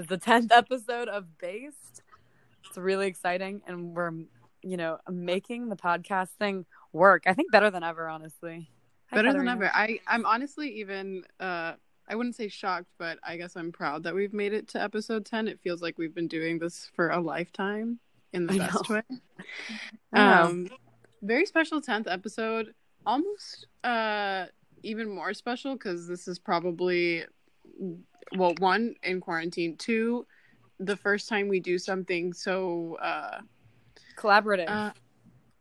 Is the 10th episode of Based. It's really exciting. And we're, you know, making the podcast thing work. I think better than ever, honestly. Hi, Better than ever. I I'm honestly even uh I wouldn't say shocked, but I guess I'm proud that we've made it to episode 10. It feels like we've been doing this for a lifetime in the I best know. way. Um very special 10th episode. Almost uh even more special cuz this is probably well, one in quarantine, two the first time we do something so uh Collaborative. uh,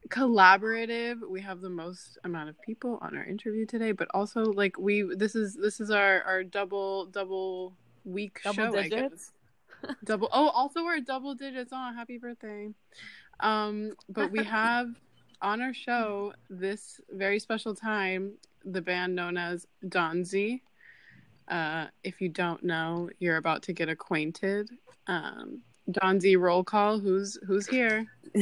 collaborative. We have the most amount of people on our interview today but also like we this is this is our our double double week Double show digits? double oh also we're double digits. On oh happy birthday. Um but we have on our show this very special time the band known as Donzi uh if you don't know you're about to get acquainted um Donzi roll call who's who's here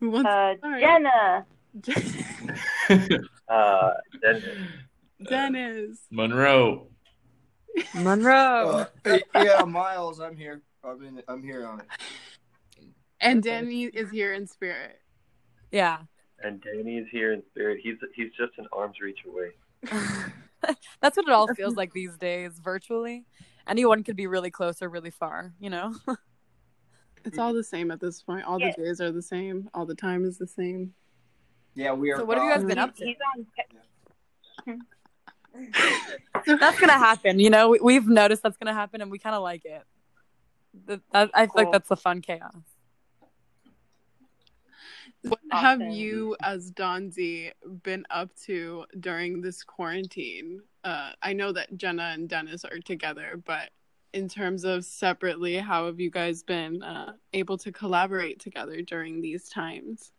who wants Uh, Jenna. Uh, then Dennis. Monroe. Monroe. Uh, yeah, Miles, I'm here. I'm in. I'm here on it. And Danny is here in spirit. yeah. and Danny is here in spirit. He's he's just an arm's reach away. That's what it all feels like these days, virtually. Anyone could be really close or really far, you know? It's all the same at this point. All Yeah. the days are the same. All the time is the same. Yeah, we are. So what have you guys been up to? That's gonna happen, you know. We, we've noticed that's gonna happen, and we kind of like it. That, that, I feel like that's the fun chaos. What have Awesome. you, as Donzi, been up to during this quarantine? Uh, I know that Jenna and Dennis are together, but in terms of separately, how have you guys been uh, able to collaborate together during these times?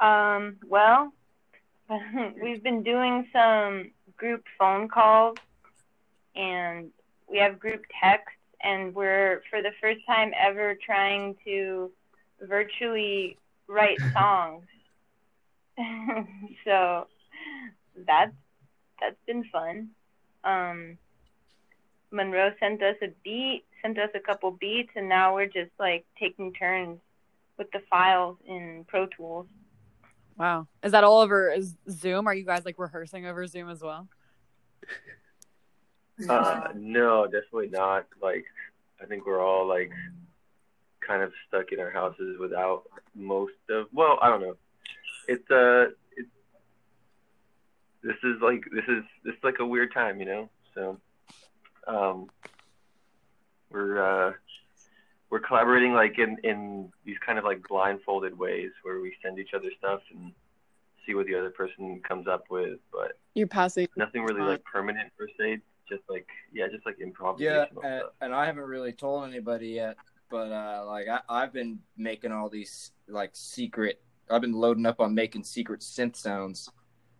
Um, well, we've been doing some group phone calls and we have group texts and we're for the first time ever trying to virtually write songs. so that's that's been fun. Um Monroe sent us a beat, sent us a couple beats and now we're just like taking turns with the files in Pro Tools. Wow, is that all over Zoom? Are you guys like rehearsing over Zoom as well? Uh, no, definitely not. Like, I think we're all like kind of stuck in our houses without most of. Well, I don't know. It's uh, it's this is like this is this is like a weird time, you know. So, um, we're uh, we're collaborating like in in these kind of like blindfolded ways where we send each other stuff and see what the other person comes up with, but You're passing. nothing really like permanent per se. Just like yeah, just like Yeah, and, stuff. and I haven't really told anybody yet, but uh, like I, I've been making all these like secret. I've been loading up on making secret synth sounds,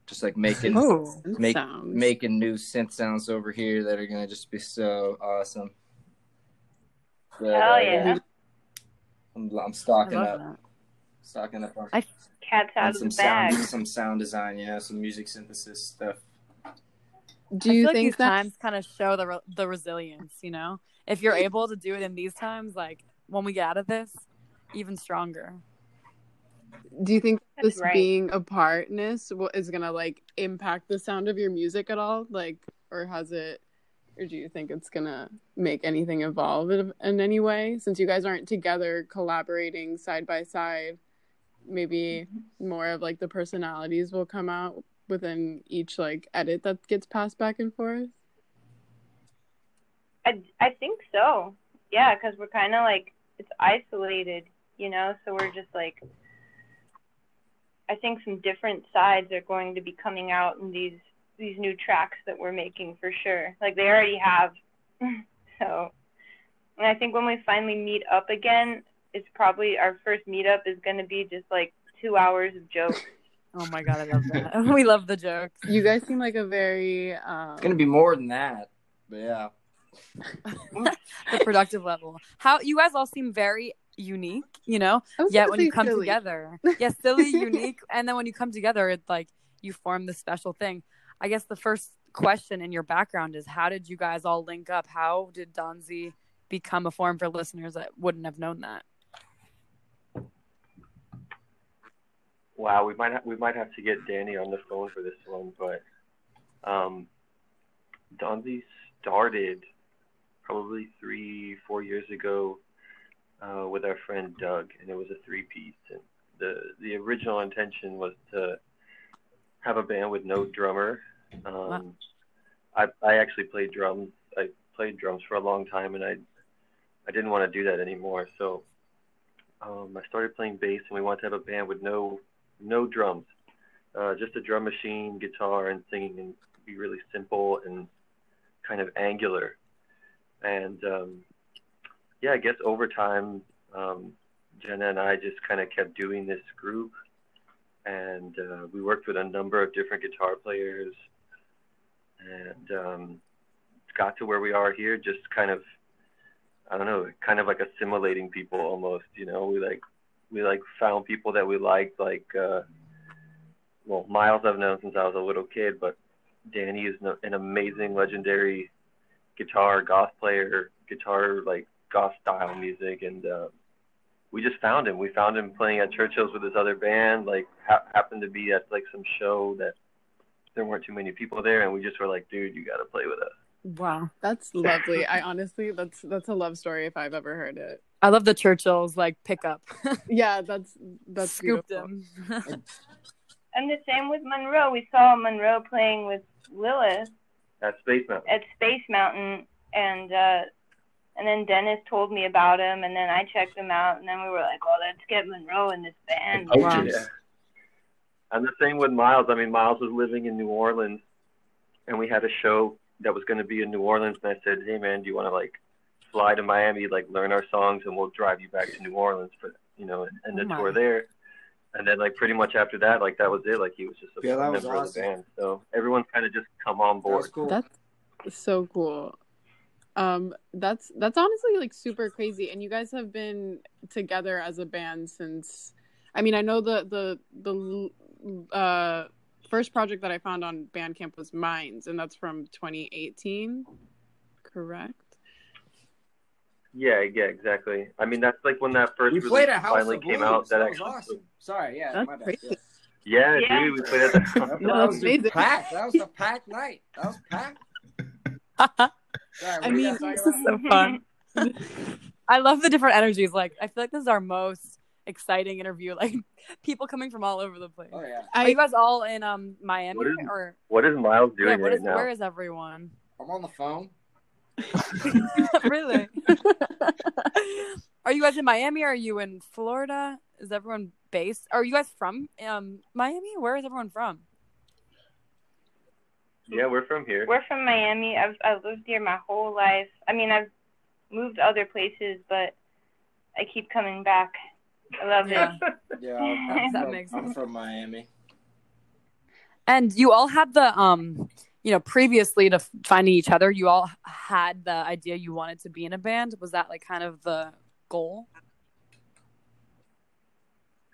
just like making Oh, make sounds. making new synth sounds over here that are gonna just be so awesome. But, Hell uh, yeah. I'm, I'm I stocking love up, that. stocking up on, I- Cat's on out of some the bag. sound, some sound design, you know, some music synthesis stuff. Do I you feel like think these that times kind of show the re- the resilience? You know, if you're able to do it in these times, like when we get out of this, even stronger. do you think That's this right. being apartness is gonna like impact the sound of your music at all like or has it or do you think it's gonna make anything evolve in, in any way since you guys aren't together collaborating side by side maybe mm-hmm. more of like the personalities will come out within each like edit that gets passed back and forth I, I think so. Yeah, because we're kind of like it's isolated, you know. So we're just like, I think some different sides are going to be coming out in these these new tracks that we're making for sure. Like they already have. so, and I think when we finally meet up again, it's probably our first meetup is going to be just like two hours of jokes. Oh my god, I love that. we love the jokes. you guys seem like a very um It's gonna be more than that, but yeah. the productive level. How you guys all seem very unique, you know. Yet when you come silly. together, yeah, silly, unique, and then when you come together, it's like you form this special thing. I guess the first question in your background is how did you guys all link up? How did Donzi become a form for listeners that wouldn't have known that? Wow, we might ha- we might have to get Danny on the phone for this one, but um, Donzi started probably three four years ago uh, with our friend Doug, and it was a three piece. And the the original intention was to have a band with no drummer. Um, Wow. I I actually played drums. I played drums for a long time, and I I didn't want to do that anymore. So um, I started playing bass, and we wanted to have a band with no no drums, uh, just a drum machine, guitar, and singing, and be really simple and kind of angular. And um, yeah, I guess over time, um, Jenna and I just kind of kept doing this group, and uh, we worked with a number of different guitar players, and um, got to where we are here. Just kind of, I don't know, kind of like assimilating people almost. You know, we like we like found people that we liked, like uh, well, Miles I've known since I was a little kid, but Danny is an amazing, legendary guitar goth player, guitar like goth style music, and uh, we just found him. We found him playing at Churchill's with his other band. Like ha- happened to be at like some show that there weren't too many people there, and we just were like, dude, you got to play with us. Wow. That's lovely. I honestly, that's that's a love story if I've ever heard it. I love the Churchills like pickup. Yeah, that's that's Scooped beautiful. him. And the same with Monroe. We saw Monroe playing with Lilith At Space Mountain. at Space Mountain, and uh, and then Dennis told me about him, and then I checked him out, and then we were like, "Oh, let's get Monroe in this band." Oh, Wow. Yeah. And the same with Miles. I mean, Miles was living in New Orleans, and we had a show that was going to be in New Orleans. And I said, "Hey, man, do you want to like fly to Miami, like learn our songs, and we'll drive you back to New Orleans for you know, and, and the Oh tour there." And then, like, pretty much after that, like, that was it. Like, he was just a Yeah, member was of the band. So everyone's kind of just come on That was board. cool. That's so cool. Um, that's that's honestly like super crazy. And you guys have been together as a band since. I mean, I know the the the uh, first project that I found on Bandcamp was Minds, and that's from 2018. Correct. Yeah, yeah, exactly. I mean, that's like when that first we played a house finally of came blues. out. That, That, was actually, awesome. Sorry, yeah, That's my bad. crazy. yeah, Yeah. dude, we played at the. That, No, that was amazing. packed. That was a packed night. That was packed. Sorry, I mean, this is so fun. I love the different energies. Like, I feel like this is our most exciting interview. Like, people coming from all over the place. Oh yeah, Are I you guys all in um Miami What is- or What is Miles doing yeah, what right is now? where is everyone? I'm on the phone. really? are you guys in Miami? Or are you in Florida? Is everyone based? Are you guys from um Miami? Where is everyone from? Yeah, we're from here. We're from Miami. I've I've lived here my whole life. I mean, I've moved to other places, but I keep coming back. I love Yeah. it. Yeah, I'm, That from, makes I'm sense. from Miami. And you all had the um you know previously to finding each other, you all had the idea you wanted to be in a band. Was that like kind of the goal?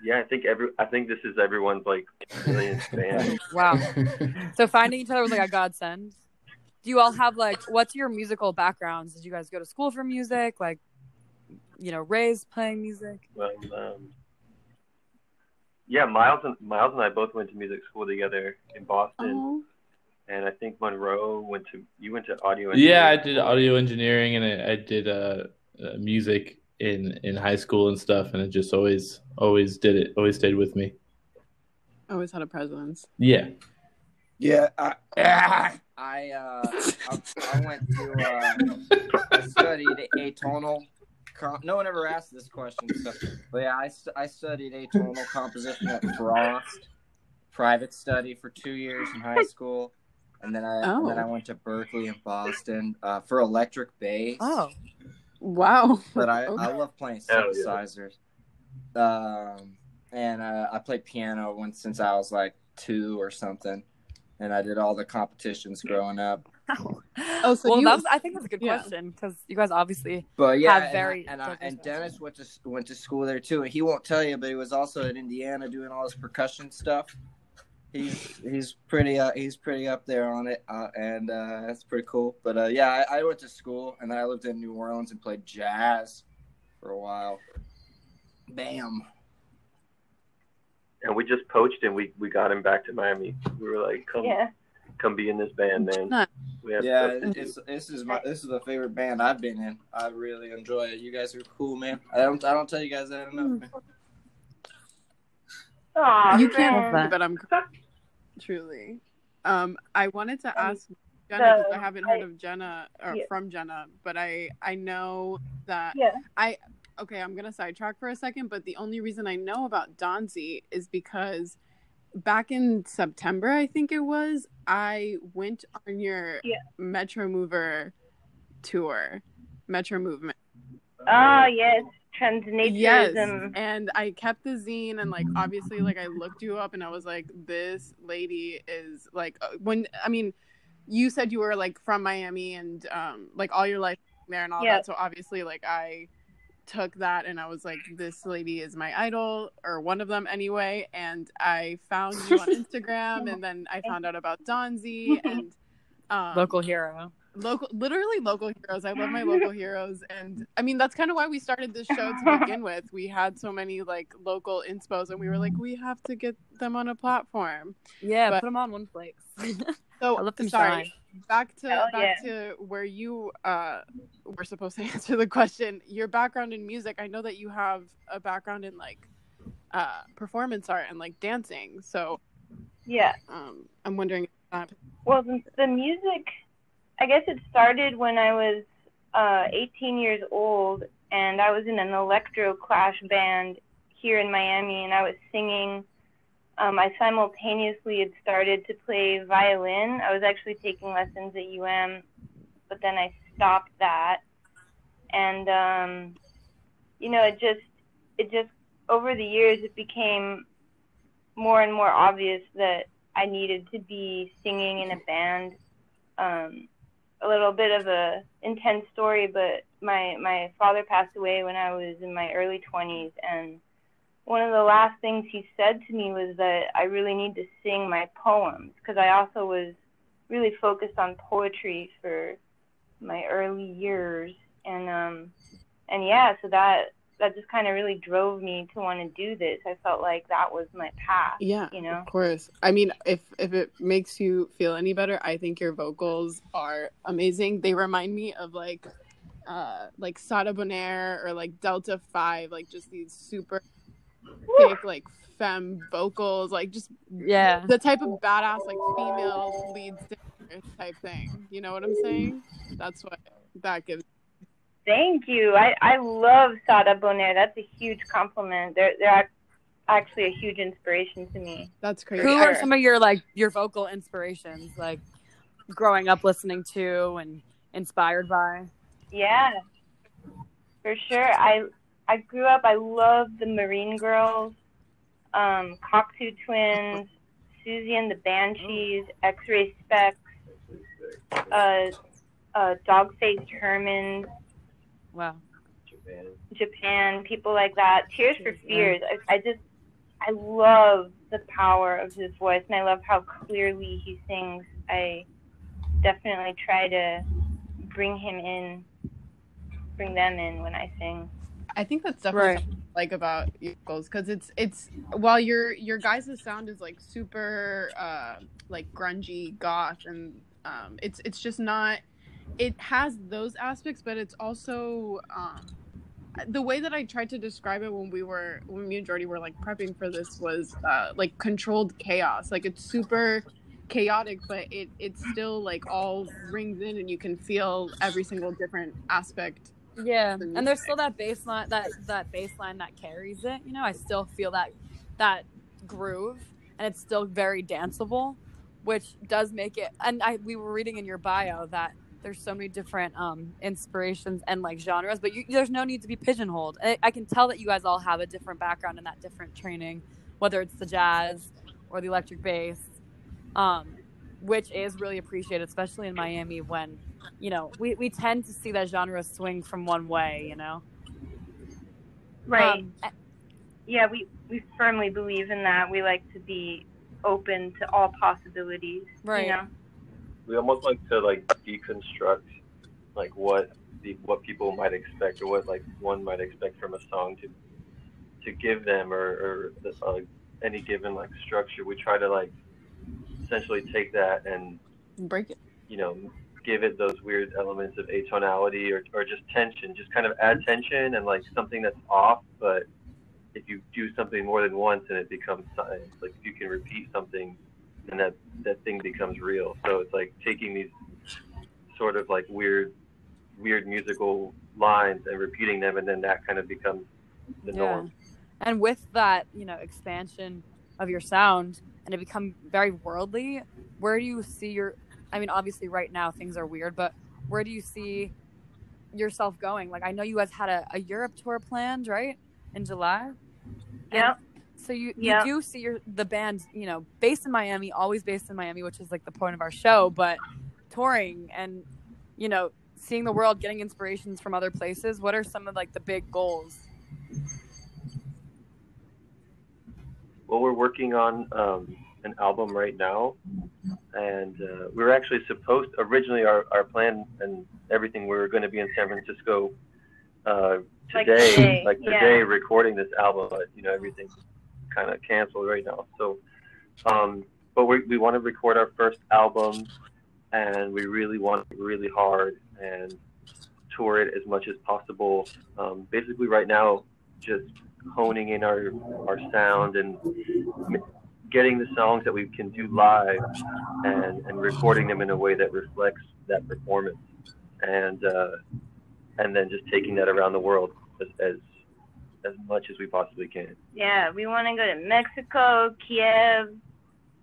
Yeah, I think every I think this is everyone's like million fan. Wow. So finding each other was like a godsend. Do you all have like what's your musical backgrounds? Did you guys go to school for music? Like, you know, raised playing music? well, um, yeah, Miles and Miles and I both went to music school together in Boston, Oh, and I think Monroe went to you went to audio. Yeah, I did audio engineering and I, I did uh, uh, music in in high school and stuff, and it just always always did it. Always stayed with me. always had a presence. Yeah. Yeah, I I, uh, I, I went to uh, I studied atonal. Com- no one ever asked this question, so but yeah, I, I studied atonal composition at Frost, private study for two years in high school, and then I and then I Oh. went to Berklee and Boston uh, for electric bass. Oh. Wow. but I, Okay. I love playing Hell yeah. synthesizers. Um, and uh, I played piano when, since I was like two or something, and I did all the competitions growing up. Oh, so well, you- that was, I think that's a good yeah. question because you guys obviously But yeah, Have and, very and, I, and Dennis went to went to school there too, and he won't tell you, but he was also at Indiana doing all his percussion stuff. He's he's pretty uh, he's pretty up there on it, uh, and uh, that's pretty cool. But uh, yeah, I, I went to school and then I lived in New Orleans and played jazz for a while. Bam. And we just poached him. We we got him back to Miami. We were like, come Yeah. come be in this band, man. We have Yeah, it's this is my this is the favorite band I've been in. I really enjoy it. You guys are cool, man. I don't I don't tell you guys that enough. Man. Aw, you can't, but I'm truly. Um, I wanted to ask Jenna because I haven't heard I- of Jenna or Yeah. from Jenna, but I I know that Yeah. I okay. I'm gonna sidetrack for a second, but the only reason I know about Donzi is because back in September, I think it was, I went on your Yeah. Metromover tour, Metro Movement. Ah, yes. Yes, and I kept the zine, and like obviously, like I looked you up, and I was like, this lady is like uh, when I mean, you said you were like from Miami and um like all your life there and all Yeah. that, so obviously, like I took that and I was like, this lady is my idol or one of them anyway, and I found you on Instagram, and then I found out about Donzi and um, Local hero. Local literally local heroes. I love my local heroes. And i mean that's kind of why we started this show to begin with. We had so many like local inspos and we were like we have to get them on a platform. Yeah, But- put them on one place. so I let them sorry shine. back to Hell back to where you uh were supposed to answer the question. Your background in music i know that you have a background in like uh performance art and like dancing. So Yeah. um i'm wondering if that Well, the, the music, I guess it started when I was uh, 18 years old, and I was in an electro clash band here in Miami, and I was singing. Um, I simultaneously had started to play violin. I was actually taking lessons at UM, but then I stopped that, and um, you know, it just, it just over the years, it became more and more obvious that I needed to be singing in a band. Um, a little bit of a intense story, but my my father passed away when I was in my early 20s, and one of the last things he said to me was that I really need to sing my poems because I also was really focused on poetry for my early years, and um, and yeah, so that that just kind of really drove me to want to do this. I felt like that was my path. Yeah, You know? of course. I mean, if if it makes you feel any better, I think your vocals are amazing. They remind me of like, uh, like Sada Bonaire or like Delta Five, like just these super thick like femme vocals, like just Yeah. the type of badass like female lead singer type thing. You know what I'm saying? That's what that gives. Thank you. I, I love Sada Bonaire. That's a huge compliment. They're they're actually a huge inspiration to me. That's crazy. Who are some of your like your vocal inspirations, like growing up listening to and inspired by? Yeah, for sure. I I grew up. I loved the Marine Girls, um, Cocteau Twins, Siouxsie and the Banshees, X-Ray Spex, uh, uh, Dog-Faced Hermans, Wow. Japan. Japan, people like that. Tears for Fears. I, I just, I love the power of his voice, and I love how clearly he sings. I definitely try to bring him in, bring them in when I sing. I think that's definitely Right. something I like about your vocals because it's it's while your your guys' sound is like super uh like grungy goth and um it's it's just not it has those aspects but it's also um the way that I tried to describe it when we were when me and Jordy were like prepping for this was uh like controlled chaos like it's super chaotic but it it still like all rings in and you can feel every single different aspect Yeah, the and there's still that baseline that that baseline that carries it. You know, I still feel that that groove, and it's still very danceable, which does make it. And I we were reading in your bio that there's so many different um, inspirations and like genres, but you, there's no need to be pigeonholed. I, I can tell that you guys all have a different background and that different training, whether it's the jazz or the electric bass, um, which is really appreciated, especially in Miami when you know, we, we tend to see that genre swing from one way, you know? Right. Um, yeah, we we firmly believe in that. We like to be open to all possibilities. Right. You know? We almost like to like deconstruct like what the what people might expect or what like one might expect from a song to to give them or, or the, uh, any given like structure we try to like essentially take that and Break it. you know give it those weird elements of atonality or, or just tension just kind of add tension and like something that's off but if you do something more than once and it becomes science like if you can repeat something and that that thing becomes real so it's like taking these sort of like weird weird musical lines and repeating them and then that kind of becomes the norm And with that, you know, expansion of your sound and it become very worldly, where do you see your I mean, obviously right now things are weird, but where do you see yourself going? Like I know you guys had a, a Europe tour planned, right? In July? Yep. So you, you do see your the band, you know, based in Miami, always based in Miami, which is like the point of our show, but touring and you know, seeing the world, getting inspirations from other places. What are some of like the big goals? well we're working on um, an album right now and uh, we were actually supposed originally our, our plan and everything we were going to be in san francisco uh, Like today today, like yeah. today recording this album but you know everything's kind of canceled right now so um, but we, we want to record our first album and we really want it really hard and tour it as much as possible. Um, basically right now just honing in our our sound and getting the songs that we can do live and and recording them in a way that reflects that performance and uh, and then just taking that around the world as as, as much as we possibly can. Yeah, we want to go to Mexico, Kiev,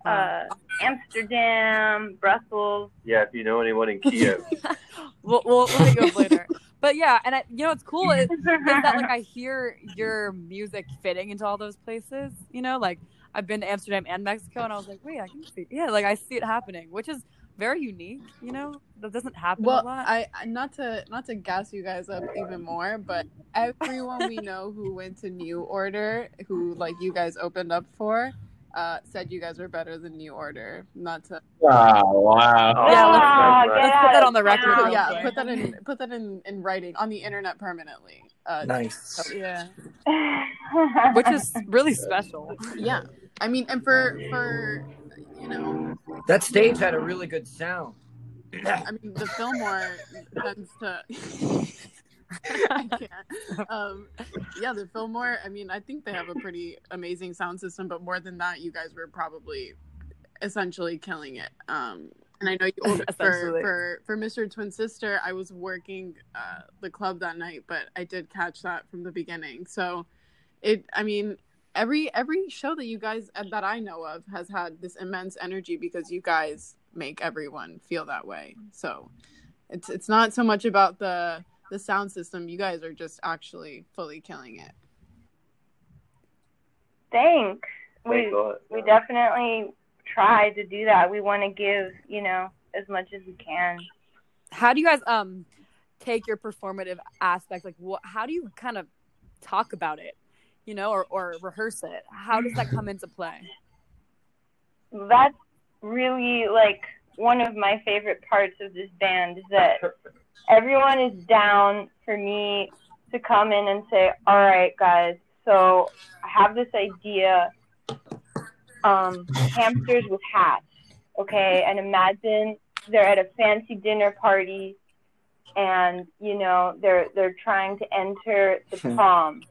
uh, Amsterdam, Brussels. Yeah, if you know anyone in Kiev, we'll, we'll, we'll hit you up later. But yeah, and I, you know what's cool is, is that like I hear your music fitting into all those places. You know, like I've been to Amsterdam and Mexico, and I was like, wait, I can see, yeah, like I see it happening, which is very unique. You know, that doesn't happen a Well, lot. I I- not to not to gas you guys up even more, but everyone we know who went to New Order, who like you guys opened up for, uh, said you guys were better than New Order. Not to Wow, wow. Yeah, let's- Ah, that's get let's put that on the record town. yeah, put that in put that in in writing on the internet permanently. Uh, Nice. yeah, which is really special. yeah, I mean, and for for you know, That stage had a really good sound. I mean, the Fillmore tends to. I can't. Um, yeah, the Fillmore. I mean, I think they have a pretty amazing sound system, but more than that, you guys were probably essentially killing it. Um, and I know you for for for Mr. Twin Sister. I was working uh, the club that night, but I did catch that from the beginning. So, it. I mean, every every show that you guys uh, that I know of has had this immense energy because you guys make everyone feel that way. So, it's it's not so much about the the sound system. You guys are just actually fully killing it. Thanks. thanks We a lot. we definitely try to do that. We want to give, you know, as much as we can. How do you guys um take your performative aspect? Like, what? How do you kind of talk about it? You know, or or rehearse it? How does that come into play? That's really like one of my favorite parts of this band is that everyone is down for me to come in and say, "All right, guys, so I have this idea. Um, hamsters with hats, okay? And imagine they're at a fancy dinner party, and you know they're they're trying to enter the prom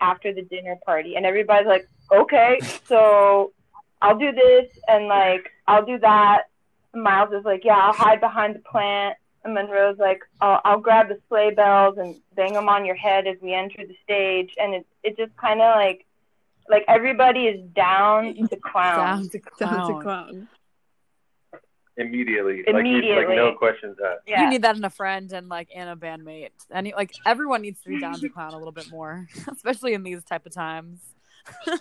after the dinner party, and everybody's like, "Okay, so I'll do this, and like I'll do that." Miles is like, "Yeah, I'll hide behind the plant." And Monroe's like, I'll, I'll grab the sleigh bells and bang them on your head as we enter the stage. And it, it just kind of like, like everybody is down to clown. Down to Down to clown. Immediately, Like, like no questions asked. Yeah. You need that in a friend and like in a bandmate. And like everyone needs to be down to clown a little bit more, especially in these type of times.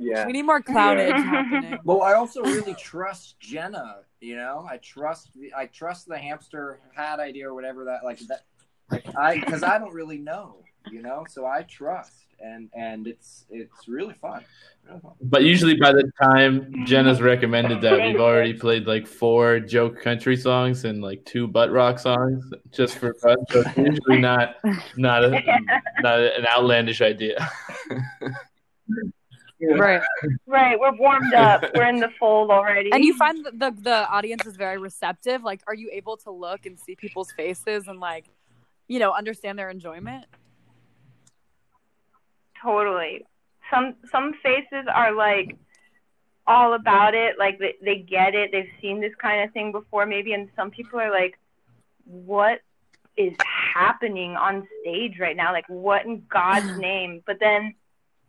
Yeah. We need more clownage happening. Well, I also really trust Jenna. You know, I trust I trust the hamster hat idea or whatever that like that. Like I because I don't really know. You know, so I trust and and it's it's really fun. Really fun. But usually by the time Jenna's recommended that, we've already played like four joke country songs and like two butt rock songs just for fun. So it's usually not not a, not an outlandish idea. Right. Right, we're warmed up. We're in the fold already. And you find that the the audience is very receptive. Like, are you able to look and see people's faces and like, you know, understand their enjoyment? Totally. Some some faces are like all about it, like they they get it. They've seen this kind of thing before, maybe, and some people are like, "What is happening on stage right now? Like, what in God's name?" But then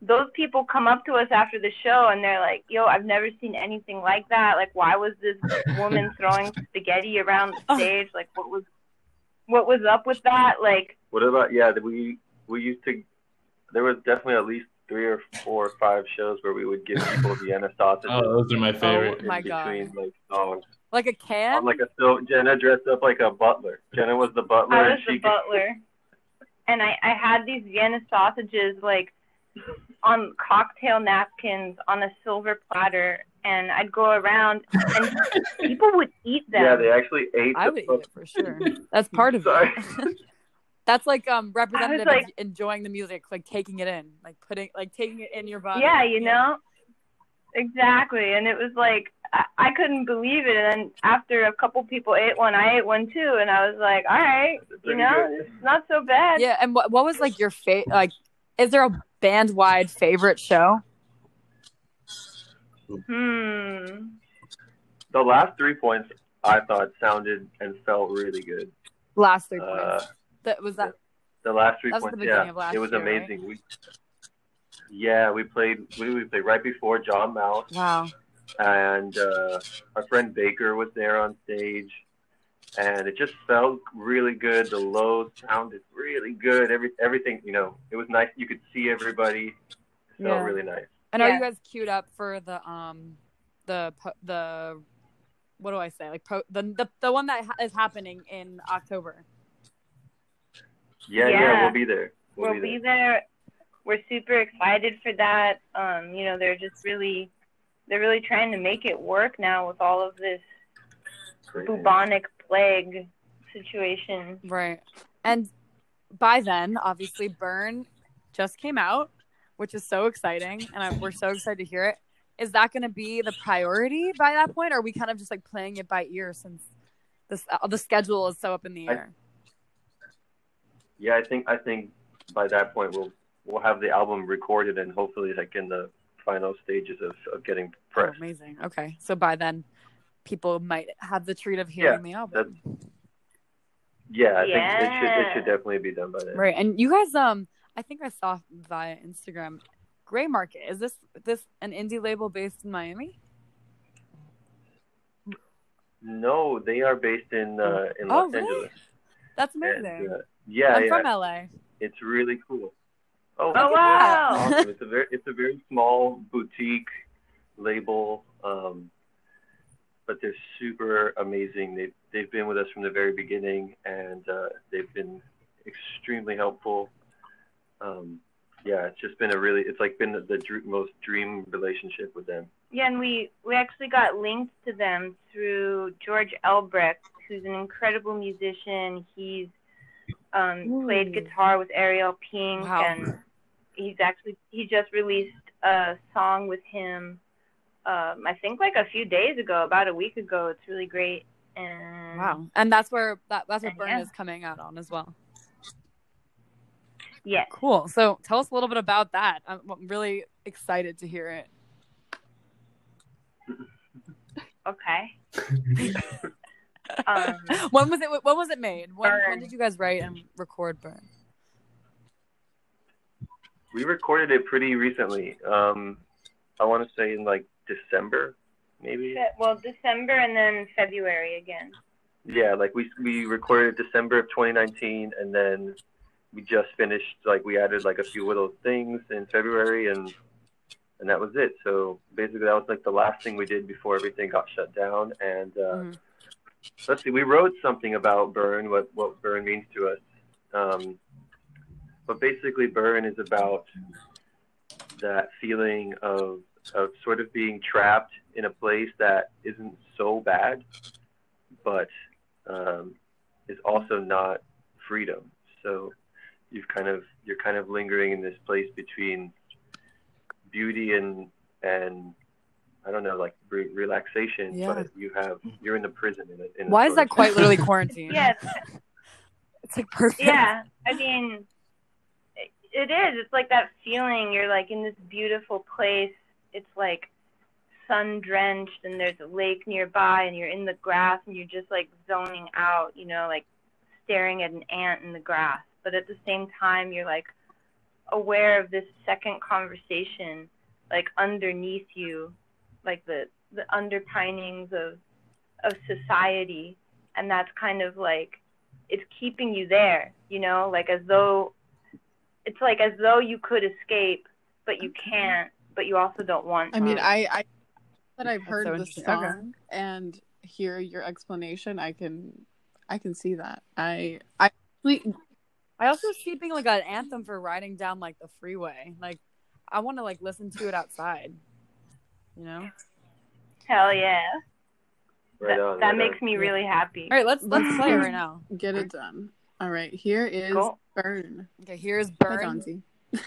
those people come up to us after the show and they're like, "Yo, I've never seen anything like that. Like, why was this woman throwing spaghetti around the oh. stage? Like, what was what was up with that? Like, What about yeah? We we used to. There was definitely at least three or four or five shows where we would give people Vienna sausages. Oh, those are my favorite. in my God. between like songs. Like a can? I'm like a so Jenna dressed up like a butler. Jenna was the butler, I and was she the butler, and I I had these Vienna sausages like on cocktail napkins on a silver platter, and I'd go around and people would eat them. yeah, they actually ate. I the would eat it for sure. That's part of Sorry. it. That's like um representative like- of enjoying the music, like taking it in, like putting like taking it in your body. yeah, you know, exactly. And it was like I, I couldn't believe it. And then after a couple people ate one, I ate one too, and I was like, all right, you know, good. it's not so bad. Yeah, and what what was like your favorite? like is there a band wide favorite show? Hmm. The last three points I thought sounded and felt really good. Last three Uh, points. That was that The last three That was the points, beginning yeah, of last it was year, right? amazing. We, yeah, we played. We, we played right before John Maus, wow. and uh, our friend Baker was there on stage, and it just felt really good. The lows sounded really good. Every everything, you know, it was nice. You could see everybody. It felt Yeah. really nice. And are Yeah. you guys queued up for the um the the what do I say like pro- the the the one that ha- is happening in October? Yeah, yeah, Yeah. we'll be there. We'll, we'll be be there. there. We're super excited for that. Um, you know, they're just really, they're really trying to make it work now with all of this Crazy. bubonic plague situation. Right. And by then, obviously, Burn just came out, which is so exciting, and I, we're so excited to hear it. Is that going to be the priority by that point, or are we kind of just like playing it by ear since this uh, the schedule is so up in the I- air? Yeah, I think I think by that point we'll we'll have the album recorded and hopefully like in the final stages of, of getting Oh, pressed. amazing. Okay, so by then, people might have the treat of hearing the album. Yeah, I think it should it should definitely be done by then. Right. And you guys, um, I think I saw via Instagram, Gray Market. Is this this an indie label based in Miami? No, they are based in uh, in Oh, Los really? Angeles. That's And, amazing. uh, yeah, I'm yeah, from LA. it's really cool. Oh, Oh wow! awesome! It's a very it's a very small boutique label, um, but they're super amazing. They've they've been with us from the very beginning, and uh, they've been extremely helpful. Um, yeah, it's just been a really it's like been the, the dr- most dream relationship with them. Yeah, and we we actually got linked to them through George Elbrecht, who's an incredible musician. He's um, played guitar with Ariel Pink, Wow. and he's actually he just released a song with him. Um, I think like a few days ago, about a week ago. It's really great. And Wow. And that's where that that's what And Burn yeah. is coming out on as well. Yeah. Cool. So tell us a little bit about that. I'm, I'm really excited to hear it. okay. um, when was it? When was it made? When, when did you guys write and record Burn? We recorded it pretty recently. Um, I want to say in like December, maybe. Well, December and then February again. Yeah, like we we recorded December of 2019, and then we just finished. Like we added like a few little things in February, and and that was it. So basically, that was like the last thing we did before everything got shut down. And uh, Mhm. Let's see, we wrote something about burn, what what burn means to us. Um, but basically, burn is about that feeling of of sort of being trapped in a place that isn't so bad, but um, is also not freedom. So you've kind of you're kind of lingering in this place between beauty and and I don't know, like re- relaxation, Yeah. but you have you're in the prison. In a, in a Why is that quite literally quarantine? Yeah, It's like perfect. yeah. I mean, it, it is. It's like that feeling. You're like in this beautiful place. It's like sun drenched, and there's a lake nearby, and you're in the grass, and you're just like zoning out. You know, like staring at an ant in the grass. But at the same time, you're like aware of this second conversation, like underneath you, like the the underpinnings of of society, and that's kind of like it's keeping you there, you know, like as though it's like as though you could escape, but you can't, but you also don't want to. I mean. I, I that I've heard so the interesting. Okay. song and hear your explanation. I can, I can see that. I, I, I also see it being like an anthem for riding down like the freeway. Like I want to like listen to it outside. You know. Hell yeah. Right that on, that right makes on. me really happy. All right, let's let's play it right now. get it done. All right, here is Cool. Burn Okay, here's by Burn. Donzi.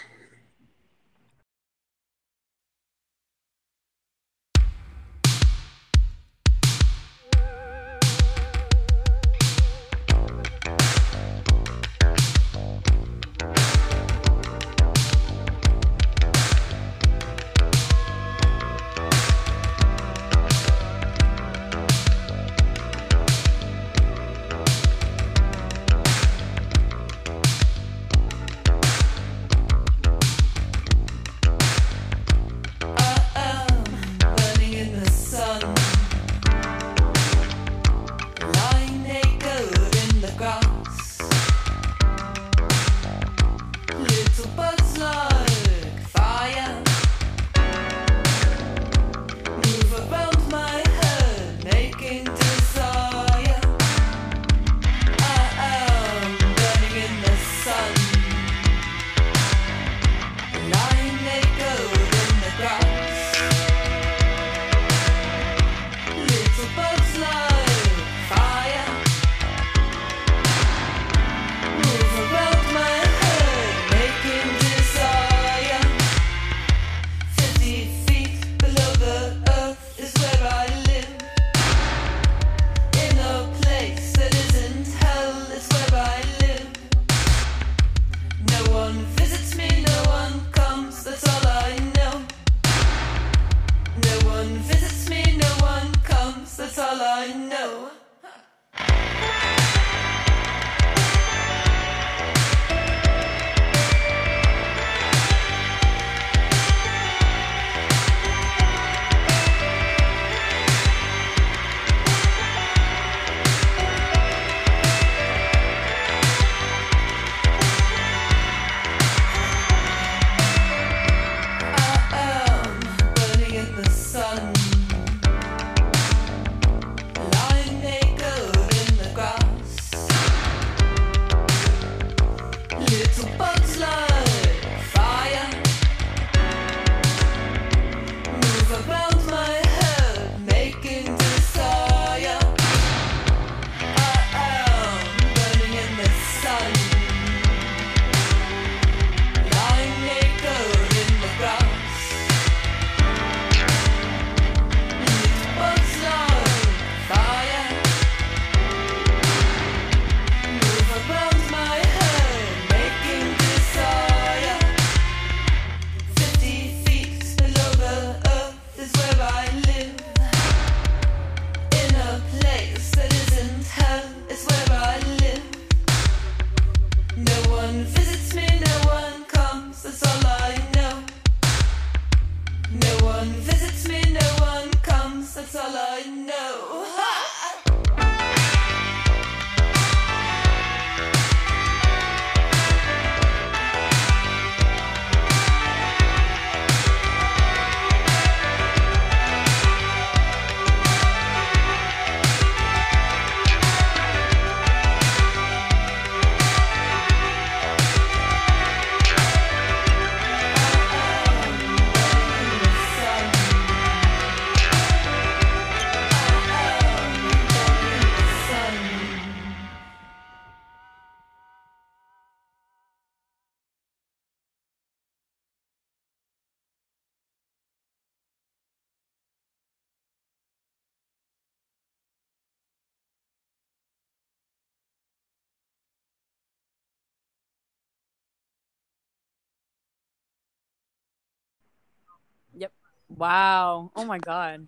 Wow. Oh my god.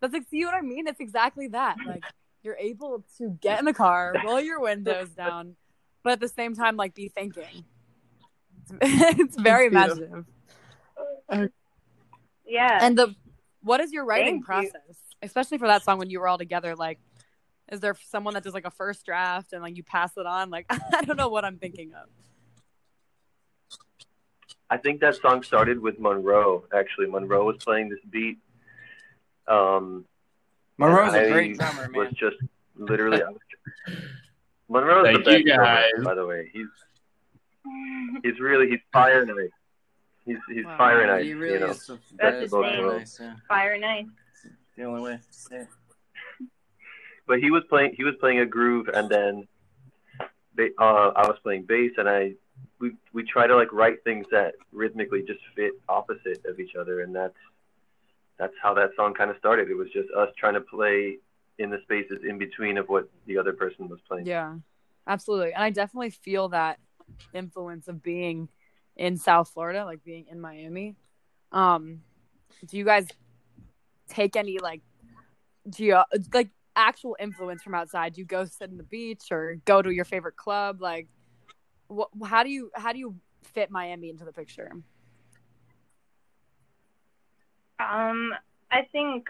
That's like see what I mean? It's exactly that. Like you're able to get in the car, roll your windows down, but at the same time like be thinking. It's, it's very imaginative. Uh, yeah. And the what is your writing Thank you. process? Especially for that song when you were all together like is there someone that does like a first draft and like you pass it on? Like I don't know what I'm thinking of. I think that song started with Monroe. Actually, Monroe was playing this beat. Um, Monroe's I a great drummer, man. was just literally. I was, Monroe's Thank the best you, drummer, by the way. He's he's really he's fire nice. He's he's Wow. fire nice. He really you know. is. The, That's that is his very name. nice, yeah. Fire nice. The only way. Yeah. but he was playing he was playing a groove and then they, uh, I was playing bass and I we we try to like write things that rhythmically just fit opposite of each other and that's that's how that song kind of started. It was just us trying to play in the spaces in between of what the other person was playing. Yeah, absolutely. And I definitely feel that influence of being in South Florida, like being in Miami. Um, do you guys take any like geo like actual influence from outside? Do you go sit in the beach or go to your favorite club? Like, what? How do you how do you fit Miami into the picture? Um, I think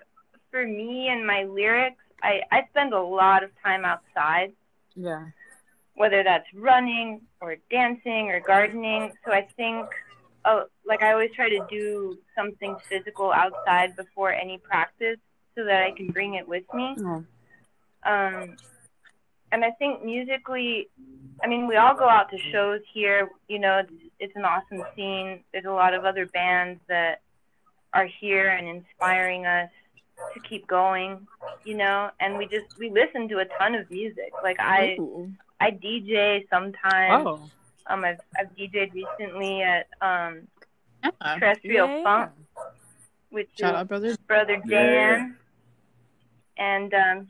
for me and my lyrics, I, I spend a lot of time outside, Yeah. whether that's running or dancing or gardening. So I think, oh, like I always try to do something physical outside before any practice so that I can bring it with me. Um, and I think musically, I mean, we all go out to shows here. You know, it's, it's an awesome scene. There's a lot of other bands that are here and inspiring us to keep going. You know, and we just we listen to a ton of music. Like I Ooh. I DJ sometimes. Oh. Um, I've I've DJed recently at um Yeah. Terrestrial Yeah. Funk, which Shout is out, brother. brother Yeah. Dan. And um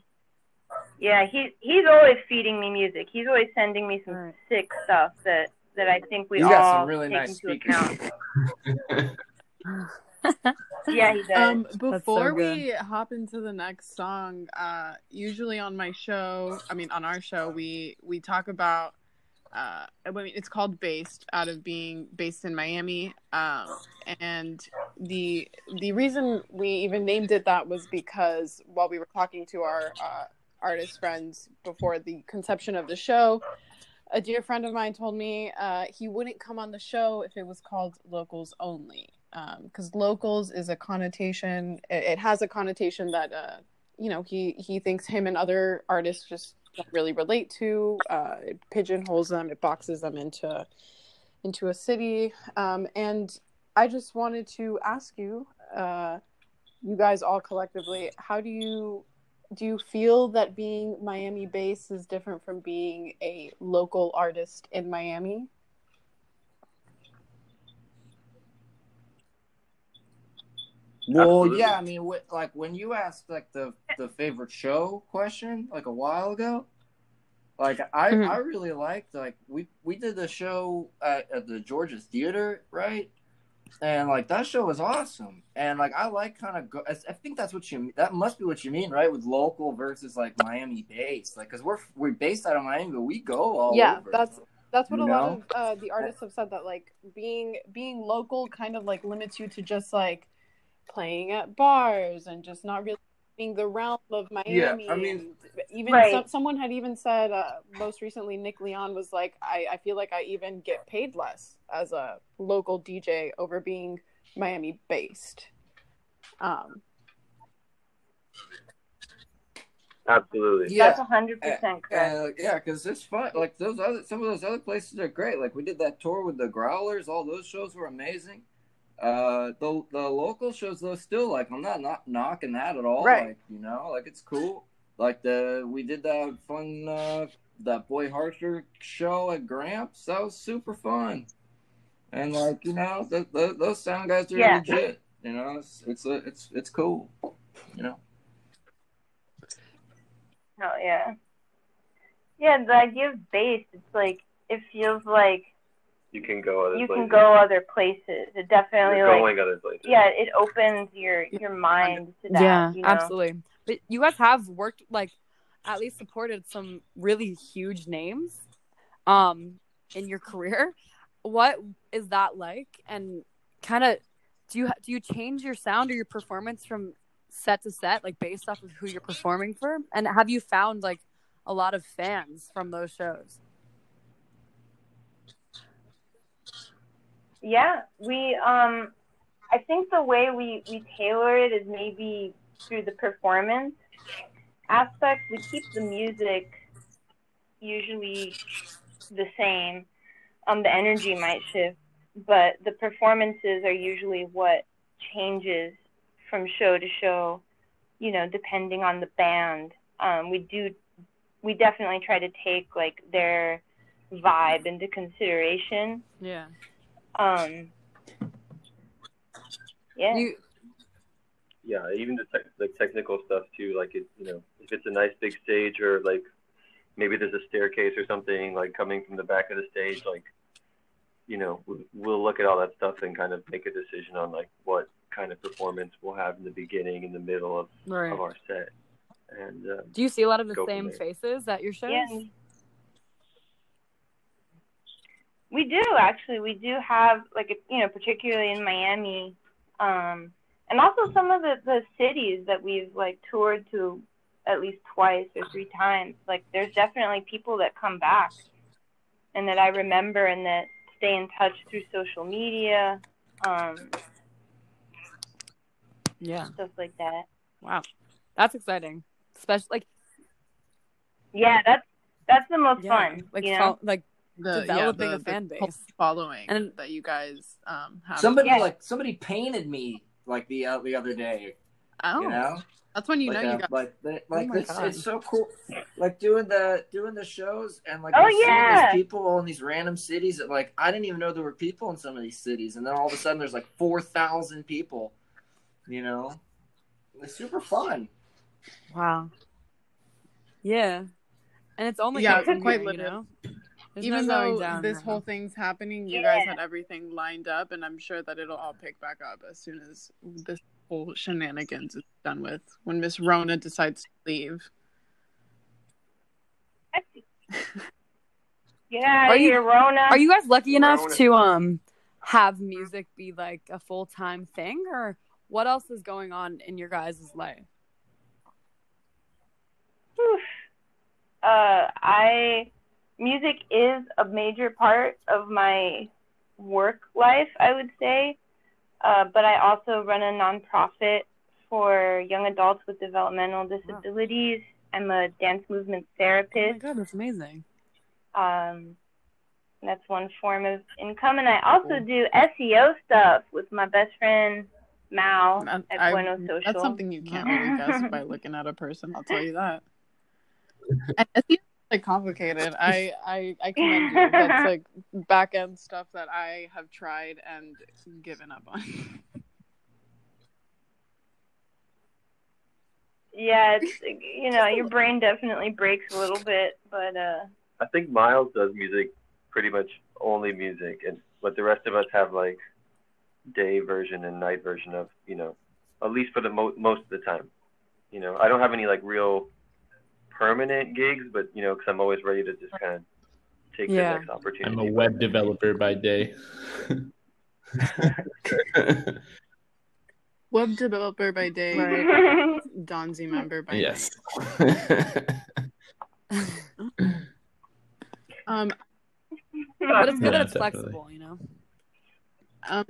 yeah, he he's always feeding me music. He's always sending me some Right. sick stuff that that I think we He's all got some really take nice into speakers. account. Yeah, he does. Um, before good. we hop into the next song, uh, usually on my show, I mean on our show, we we talk about. Uh, I mean, it's called "Based" out of being based in Miami, um, and the the reason we even named it that was because while we were talking to our uh, artist friends before the conception of the show, a dear friend of mine told me uh, he wouldn't come on the show if it was called Locals Only because locals is a connotation it, it has a connotation that uh you know he he thinks him and other artists just don't really relate to uh it pigeonholes them it boxes them into into a city. Um and i just wanted to ask you uh you guys all collectively how do you do you feel that being miami based is different from being a local artist in miami Well, Absolutely. yeah, I mean, wh- like when you asked like the the favorite show question like a while ago, like I Mhm. I really liked like we we did the show at, at the Georgia Theater, right? And like that show was awesome, and like I like kind of go. I think that's what you that must be what you mean, right? With local versus like Miami based, like because we're we're based out of Miami, but we go all yeah over. that's that's what You a lot of uh, the artists have said that like being being local kind of like limits you to just like playing at bars and just not really being the realm of Miami. Yeah, I mean- even Right. some, someone had even said uh, most recently Nick Leon was like I, I feel like I even get paid less as a local DJ over being Miami based. Um, Absolutely. yeah. That's a hundred percent correct. Uh, yeah, because it's fun. Like those other, some of those other places are great. Like we did that tour with the Growlers. All those shows were amazing. Uh, the the local shows though, still like I'm not not knocking that at all. Right. Like you know, like it's cool. Like the we did that fun uh that Boy Harsher show at Gramps. That was super fun. And like you know, th- th- those sound guys are Yeah. legit. You know, it's it's a, it's it's cool. You know. Oh yeah. Yeah, the idea of bass, it's like it feels like you can go other places. you places. can go other places. It definitely You're like going other places. yeah, it opens your your mind to that. yeah, you know? absolutely. But you guys have worked like at least supported some really huge names um in your career. What is that like? And kind of do you do you change your sound or your performance from set to set like based off of who you're performing for? And have you found like a lot of fans from those shows? Yeah, we um I think the way we we tailor it is maybe through the performance aspect. We keep the music usually the same. Um the energy might shift, but the performances are usually what changes from show to show, you know, depending on the band. Um we do we definitely try to take like their vibe into consideration. Yeah. Um. Yeah. You yeah, even the tech, the technical stuff too. Like it, you know, if it's a nice big stage or like maybe there's a staircase or something like coming from the back of the stage, like you know, we- we'll look at all that stuff and kind of make a decision on like what kind of performance we'll have in the beginning, in the middle of right. of our set. And uh, Do you see a lot of the same faces at your shows? yeah. We do actually. We do have like you know, particularly in Miami, um, and also some of the the cities that we've like toured to at least twice or three times. Like, there's definitely people that come back, and that I remember, and that stay in touch through social media, um, Yeah. stuff like that. Wow. That's exciting. Especially like Yeah, that's that's the most yeah, fun. like you know? like The, Developing yeah, a fan the base. following And- that you guys um have. Somebody Yeah. like somebody painted me like the uh, the other day. oh, You know, that's when you like, know uh, you got. like the- like my it's, God. it's so cool. Like doing the doing the shows and like Oh, yeah. these people in these random cities that like I didn't even know there were people in some of these cities, and then all of a sudden there's like four thousand people. You know, it's super fun. wow. Yeah. And it's only Yeah, getting quite here, literally. You know? There's Even no though down this now. whole thing's happening, you Yeah. guys had everything lined up, and I'm sure that it'll all pick back up as soon as this whole shenanigans is done with. When Miss Rona decides to leave. yeah, Are you- Rona. Are you guys lucky enough Rona. to um have music be like a full time thing, or what else is going on in your guys' life? Uh, I music is a major part of my work life, I would say. Uh, but I also run a nonprofit for young adults with developmental disabilities. I'm a dance movement therapist. Oh my god, that's amazing. Um, that's one form of income, and I also do SEO stuff with my best friend Mal That- at I- Bueno Social. that's something you can't really guess by looking at a person. I'll tell you that. And it's even, like complicated. I I I commend you. That's like back end stuff that I have tried and given up on. Yeah, it's you know your brain definitely breaks a little bit, but uh, I think Miles does music pretty much only music, and but the rest of us have like day version and night version of you know, at least for the mo- most of the time. You know, I don't have any like real permanent gigs, but you know, because I'm always ready to just kind of take Yeah. the next opportunity. I'm a web developer by day. Web developer by day, Right. Donzi member by yes. Um, But it's good Yeah, that it's definitely. flexible, you know. um,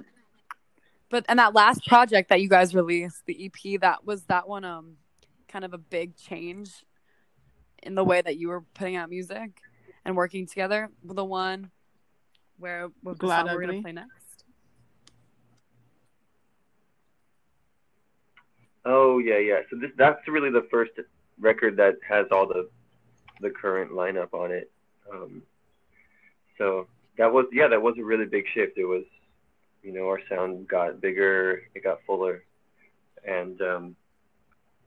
But and that last project that you guys released, the EP, that was that one um kind of a big change in the way that you were putting out music and working together. The one where with the Glad song we're gonna play next. Oh yeah, yeah. So this that's really the first record that has all the the current lineup on it. Um, so that was yeah, that was a really big shift. It was, you know, our sound got bigger, it got fuller, and um,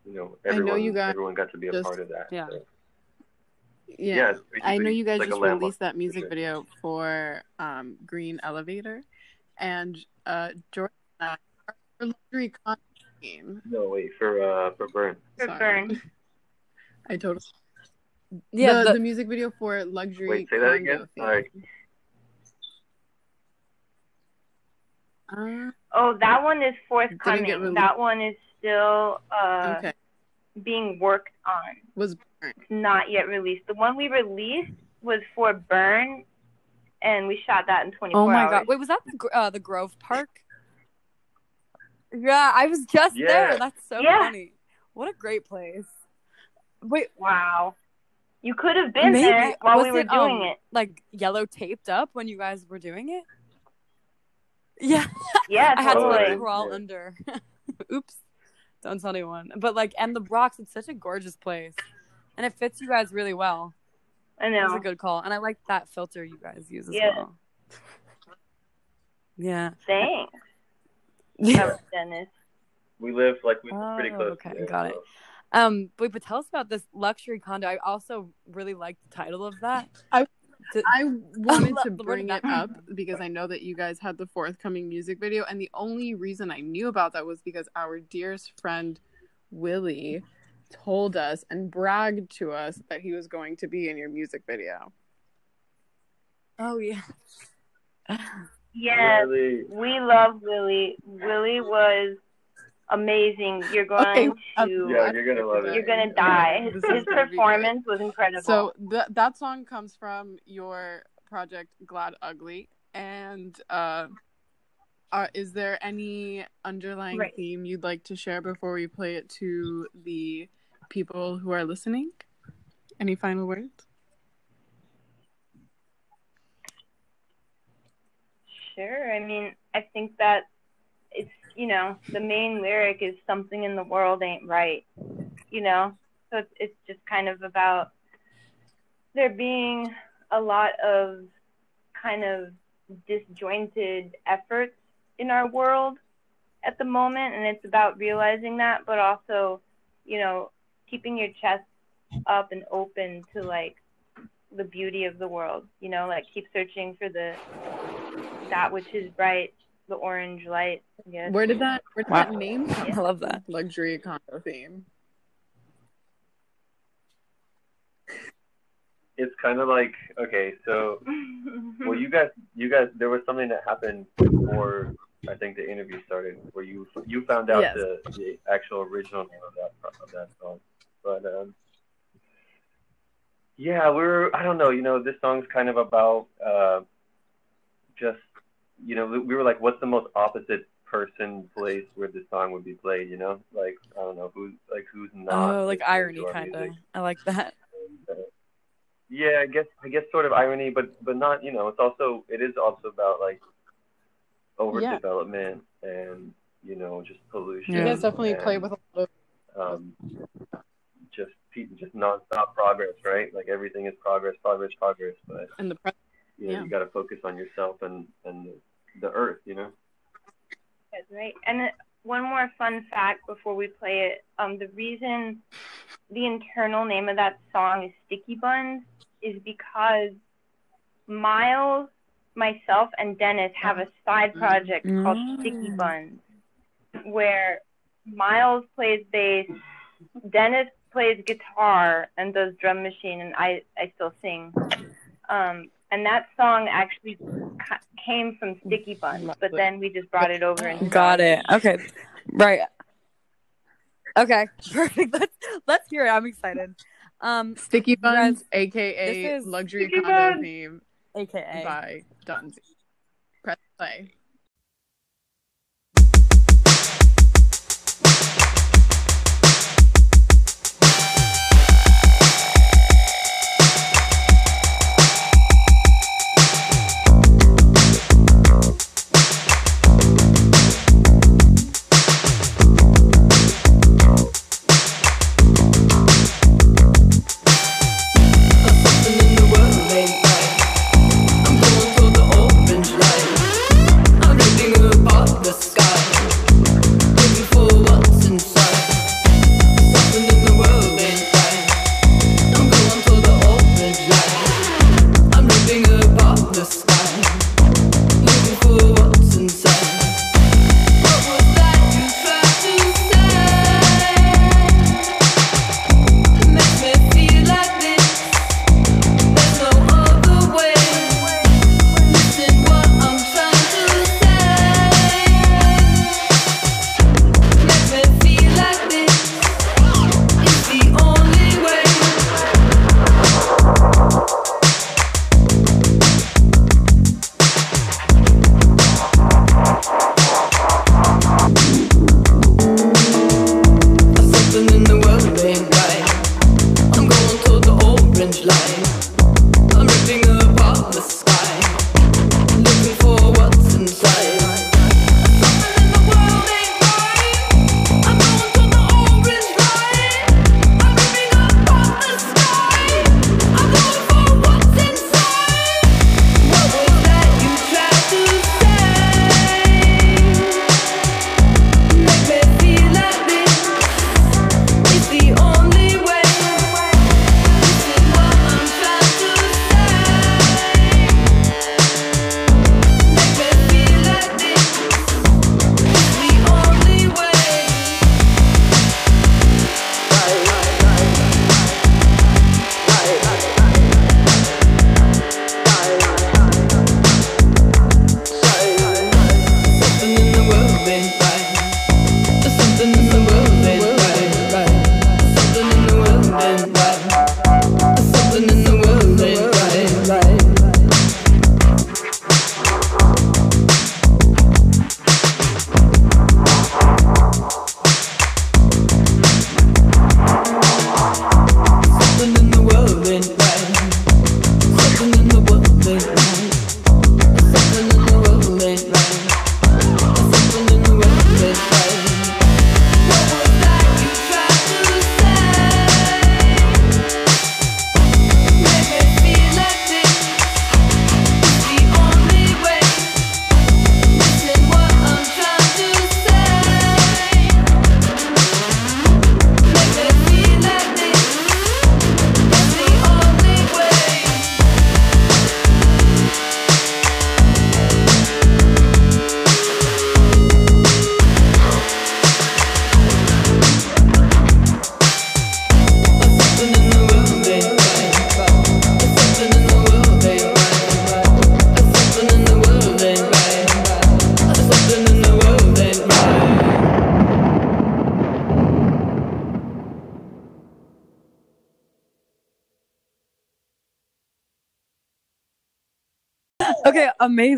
you know, I know everyone you guys everyone got to be a just- part of that. Yeah. So, Yeah. Yeah, it's I know you guys like a just landmark released that music sure. video for um, Green Elevator, and uh, Jordan and for luxury condo theme. No, wait for uh for Burn. For Sorry. Burn. I totally Yeah, the, the- the music video for luxury Wait, say that again. Sorry. Uh, Oh, that one is forthcoming. That one is still uh, okay, being worked on. was burnt. It's not yet released. The one we released was for Burn, and we shot that in 24 oh my hours. god! Wait, was that the uh, the Grove Park? Yeah, I was just Yeah. there. That's so Yeah. funny. What a great place. Wait, Wow. You could have been maybe there while was we were it, doing um, it. like yellow taped up when you guys were doing it? Yeah, Yeah, I had to totally. like crawl Yeah. under. Oops, don't tell anyone. But like, and the rocks. It's such a gorgeous place, and it fits you guys really well. I It was a good call, and I like that filter you guys use as Yeah. well. Yeah. Thanks. That was Dennis. We live like we live pretty Oh, close. okay, together, got it. Um, wait, but tell us about this luxury condo. I also really like the title of that. I- To- I wanted to bring it up because I know that you guys had the forthcoming music video, and the only reason I knew about that was because our dearest friend Willie told us and bragged to us that he was going to be in your music video. oh yeah. Yes, Really, we love Willie. Willie was amazing. You're going Okay, to Yeah, you're gonna love it. you're gonna die. His, his performance was incredible. So th- that song comes from your project Glad Ugly, and uh, uh, is there any underlying Right. theme you'd like to share before we play it to the people who are listening? Any final words? Sure. I mean, I think that it's, you know, the main lyric is something in the world ain't right, you know? So it's, it's just kind of about there being a lot of kind of disjointed efforts in our world at the moment. And it's about realizing that, but also, you know, keeping your chest up and open to like the beauty of the world, you know, like keep searching for the that which is bright, the orange light. I. Where did that where did Wow. that name come I love that. luxury condo theme. it's kind of like okay, so well, you guys, you guys, there was something that happened before I think the interview started, where you you found out Yes. the, the actual original name of that of that song, but um, yeah, we're I don't know, you know, this song's kind of about uh, just you know, we were like, what's the most opposite person place where this song would be played, you know, like I don't know who's like who's not Oh, like irony kind of. music. I like that. Uh, yeah, I guess I guess sort of irony, but but not you know. It's also it is also about like overdevelopment and you know just pollution. You Yeah. guys definitely and, play with a lot of um, just pe- just nonstop progress, right? Like everything is progress, progress, progress. But in the press. you know Yeah. you got to focus on yourself and and the, the earth, you know. That's right. And uh, one more fun fact before we play it. Um, the reason the internal name of that song is Sticky Buns is because Miles, myself, and Dennis have a side project called Sticky Mm. Buns, where Miles plays bass, Dennis plays guitar and does drum machine, and I I still sing. Um, and that song actually came from Sticky Buns, but then we just brought it over and Got it. Okay. Right. Okay. Perfect. Let's let's hear it. I'm excited. Um, Sticky Buns, guys, aka luxury Sticky condo Buns. theme aka. by Donzi. Press play.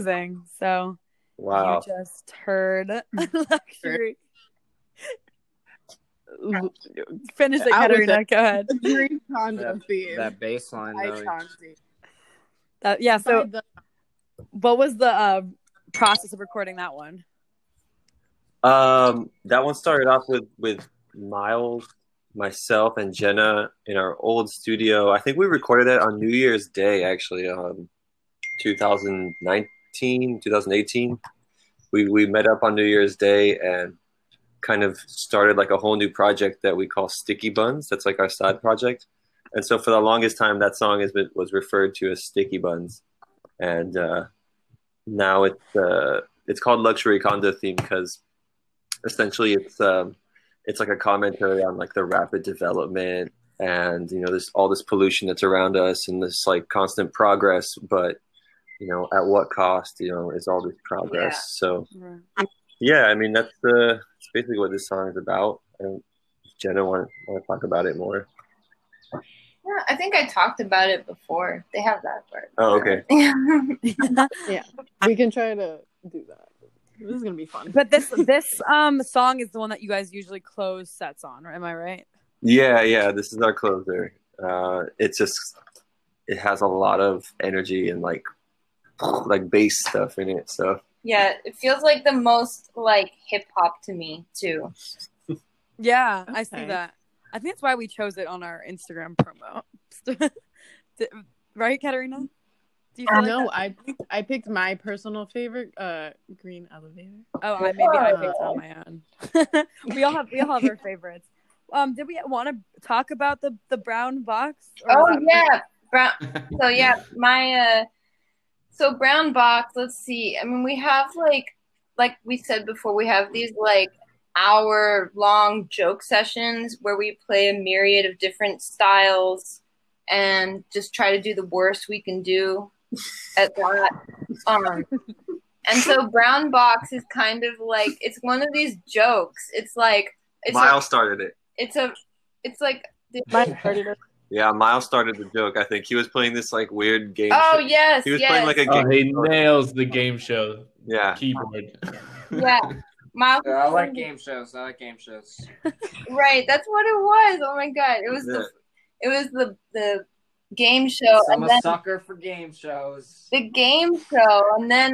Amazing. So Wow. you just heard luxury. Finish it, Out with Katarina. it. Go ahead. Green Congo That, theme. that bass line, by though. That, yeah. So, the- what was the uh, process of recording that one? Um, that one started off with with Miles, myself, and Jenna in our old studio. I think we recorded it on New Year's Day, actually, um, 2019, 2018. We we met up on New Year's Day and kind of started like a whole new project that we call Sticky Buns. That's like our side project. And so for the longest time, that song has been was referred to as Sticky Buns, and uh, now it's uh, it's called Luxury Condo Theme because essentially it's um, it's like a commentary on like the rapid development and you know this all this pollution that's around us and this like constant progress, but you know at what cost? You know is all this progress? So yeah, I mean that's the that's basically what this song is about. And Jenna want want to talk about it more? Yeah, I think I talked about it before. They have that part. Oh, okay. Yeah, we can try to do that. This is gonna be fun. But this this um song is the one that you guys usually close sets on, am I right? Yeah, yeah. This is our closer. Uh, it's just it has a lot of energy and like like bass stuff in it. So yeah, it feels like the most like hip hop to me too. Yeah, I see that. I think that's why we chose it on our Instagram promo. Right, Katerina? Do you feel like no, that? I picked, I picked my personal favorite, uh, Green Elevator. Oh, I, maybe I picked on my own. we all have we all have our favorites. Um, did we want to talk about the the brown box? Oh yeah, brown. So yeah, my uh, so brown box. Let's see. I mean, we have like like we said before, we have these like hour long joke sessions where we play a myriad of different styles and just try to do the worst we can do at that. Um, and so brown box is kind of like it's one of these jokes. It's like it's Miles a, started it. it's a it's like Mine started it. Yeah, Miles started the joke. I think he was playing this like weird game. oh show. yes He was yes playing like a Oh, game. he show. nails the game show Yeah. keyboard. yeah. Miles Yeah, I like game shows. I like game shows. Right, that's what it was. Oh my god, it was Yeah. the it was the the game show, I'm and a then sucker for game shows. the game show, and then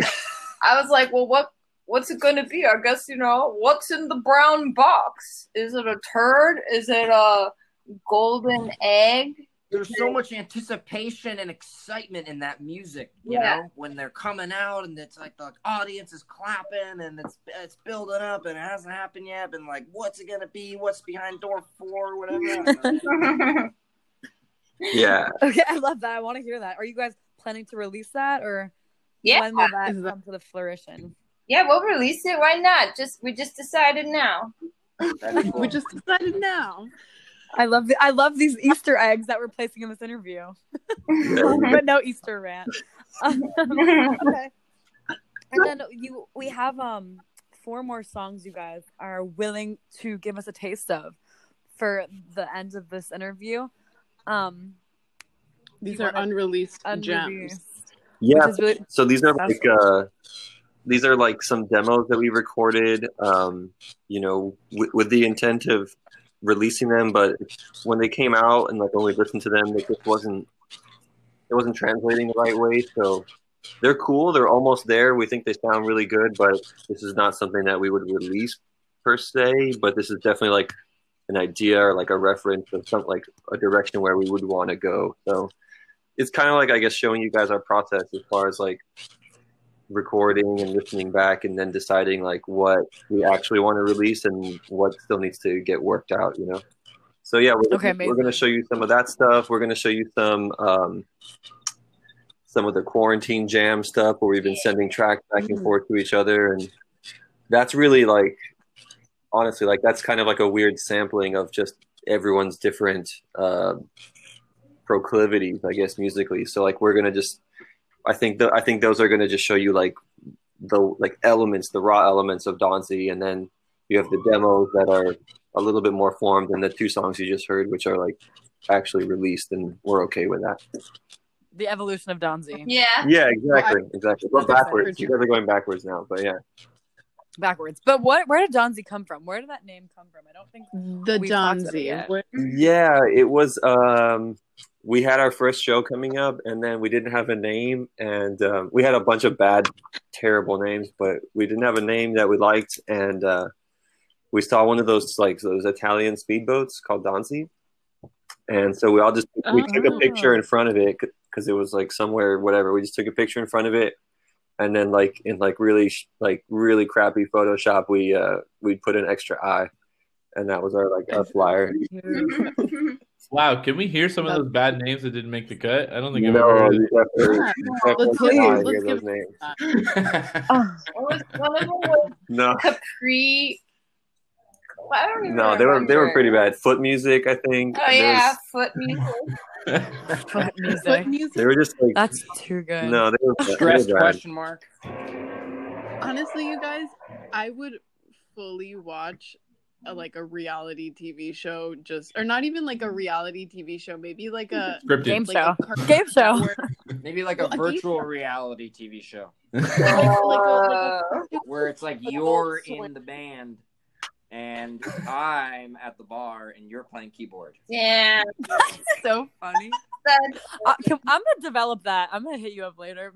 I was like, well, what what's it going to be? I guess you know what's in the brown box. Is it a turd? Is it a golden egg? There's so much anticipation and excitement in that music, you Yeah. know, when they're coming out and it's like the audience is clapping and it's it's building up and it hasn't happened yet, and like what's it gonna be? What's behind door four? Whatever. I don't know. Yeah. Okay, I love that. I want to hear that. Are you guys planning to release that, or yeah, when will that Is that- come to the flourish?in yeah, we'll release it. Why not? Just we just decided now. Cool. We just decided now. I love the I love these Easter eggs that we're placing in this interview, but no Easter rant. Um, okay. And then you we have um four more songs you guys are willing to give us a taste of for the end of this interview. Um These are wanna- unreleased gems. Yeah. really So these are like uh, these are like some demos that we recorded, um, you know, with, with the intent of releasing them. But when they came out and like when we listened to them, it just wasn't it wasn't translating the right way. So they're cool. They're almost there. We think they sound really good, but this is not something that we would release per se. But this is definitely like an idea or like a reference of something like a direction where we would want to go. So it's kind of like I guess showing you guys our process as far as like recording and listening back and then deciding like what we actually want to release and what still needs to get worked out, you know. So yeah, we're, Okay, we're going to show you some of that stuff. We're going to show you some um, some of the quarantine jam stuff where we've been sending tracks back and Mhm. forth to each other, and that's really like honestly like that's kind of like a weird sampling of just everyone's different uh, proclivities, I guess, musically. So like we're gonna just, I think the, I think those are gonna just show you like the like elements, the raw elements of Donzi, and then you have the demos that are a little bit more formed than the two songs you just heard, which are like actually released, and we're okay with that. the evolution of Donzi. Yeah. Yeah, exactly, exactly. Go That's exciting backwards. You guys are going backwards now, but yeah. Backwards. But what where did Donzi come from? Where did that name come from? I don't think The We've talked about it Donzi. yet. Yeah, it was. Um, we had our first show coming up, and then we didn't have a name, and um, we had a bunch of bad, terrible names, but we didn't have a name that we liked, and uh, we saw one of those like those Italian speedboats called Donzi, and so we all just we took a Oh. picture in front of it because it was like somewhere whatever. We just took a picture in front of it, and then like in like really like really crappy Photoshop, we uh we put an extra eye, and that was our like a flyer. Wow, can we hear some of those bad names that didn't make the cut? I don't think I've No, ever heard you definitely, you definitely Let's cannot give- hear let's those give- names. it. Oh, What was- one of them was No, Capri. I don't even no, they were they were pretty bad. Foot music, I think. Oh There yeah, was- foot music. foot Foot music. music. they were just like That's too good. no, they were, they were Stressed question mark. Honestly, you guys, I would fully watch a, like a reality TV show, just or not even like a reality TV show, maybe like a Scripted. Game like show. a cartoon Game show. network, Maybe like a Well, a virtual reality TV show like, like a, like Uh, where it's like Like you're in the band and I'm at the bar and you're playing keyboard. yeah, so funny. that's Uh, I'm gonna develop that. I'm gonna hit you up later.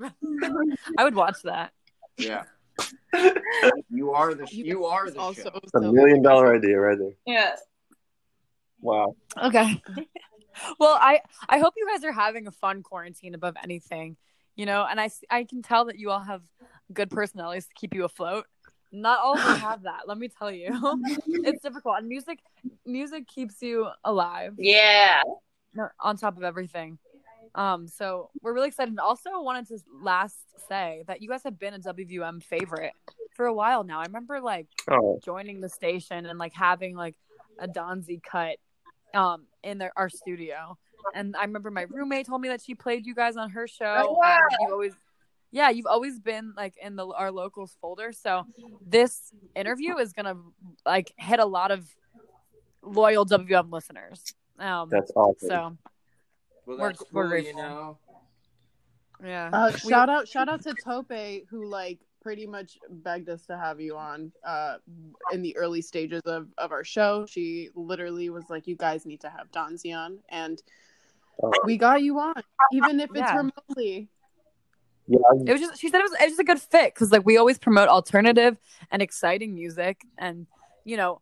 I would watch that. Yeah. You are the You you are the also show. It's a million dollar idea right there. yeah. Wow. Okay. well, I I hope you guys are having a fun quarantine above anything, you know. And I I can tell that you all have good personalities to keep you afloat. Not all of them have that. Let me tell you, it's difficult. And music music keeps you alive. Yeah. on top of everything. Um, so we're really excited. And also wanted to last say that you guys have been a WVM favorite for a while now. I remember like Oh, joining the station and like having like a Donzi cut um in their our studio. And I remember my roommate told me that she played you guys on her show. Oh, wow. You always yeah, you've always been like in the our locals folder. So this interview is gonna like hit a lot of loyal WM listeners. Um that's awesome. so Well, We're- that's we're cool, grateful. you know. yeah. Uh, We- shout out, shout out to Tope who like pretty much begged us to have you on uh, in the early stages of, of our show. She literally was like, "You guys need to have Donzi on," and Oh. we got you on, even if it's Yeah. remotely. Yeah, it was just she said it was it was just a good fit because like we always promote alternative and exciting music and you know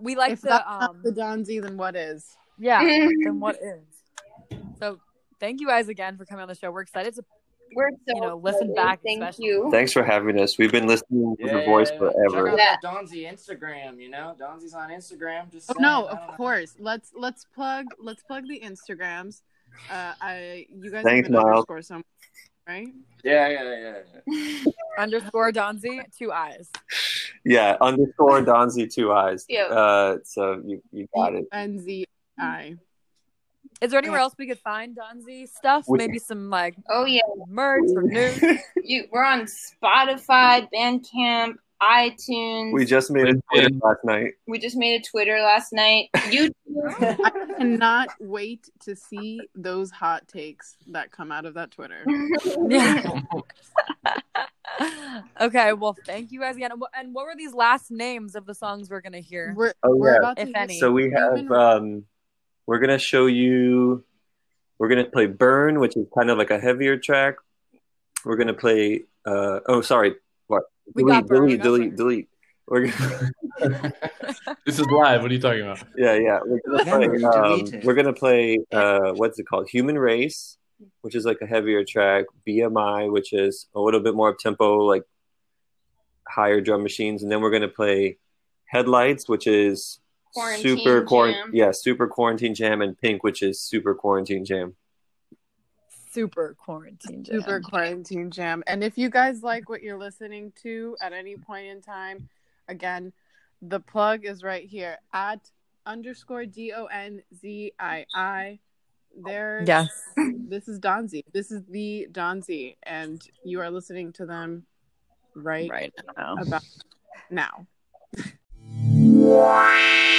we like if the that's um not the Donzi, then what is? yeah then what is so thank you guys again for coming on the show we're excited to We're so You know, listen back Thank especially. you. Thanks for having us. We've been listening to Yeah, the voice yeah, yeah. forever. Check out Yeah. Donzi Instagram, you know? Donzi's on Instagram. Just Oh, saying, no, I don't of know. course. Let's let's plug let's plug the Instagrams. Uh, I you guys Thanks, have Miles. underscore somewhere, right? Yeah, yeah, yeah. yeah. underscore Donzi two eyes Yeah, underscore Donzi two eyes. Yep. Uh, so you you got it. N Z I. is there anywhere else we could find Donzi stuff We- maybe some like Oh yeah, merch or news you. We're on Spotify, Bandcamp, iTunes. We just made a Twitter last night. We just made a Twitter last night. YouTube. I cannot wait to see those hot takes that come out of that Twitter. yeah okay well thank you guys again and what- were these last names of the songs we're gonna hear We're, Oh, we're yeah. about to If hit any. So we have Human- um, we're gonna show you. We're gonna play "Burn," which is kind of like a heavier track. We're gonna play. Uh, oh, sorry. What? We delete, got Burn, we delete, got delete, Burn. delete. We're gonna, this is live. What are you talking about? yeah, yeah. We're gonna play. Um, we're gonna play. Uh, what's it called? "Human Race," which is like a heavier track. "BMI," which is a little bit more up tempo, like higher drum machines, and then we're gonna play "Headlights," which is Quarantine super Jam. quarantine. Yeah, super quarantine jam, and "Pink," which is super quarantine jam. super quarantine jam. Super Quarantine Jam. And if you guys like what you're listening to at any point in time, again, the plug is right here at underscore D O N Z I I. There, yes this is Donzi. This is the Donzi, and you are listening to them right, right now about now.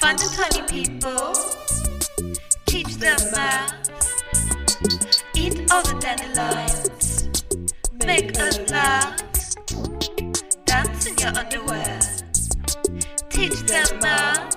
Find the funny people, teach them math. Eat all the dandelions, make us laugh. Dance in your underwear, teach them math.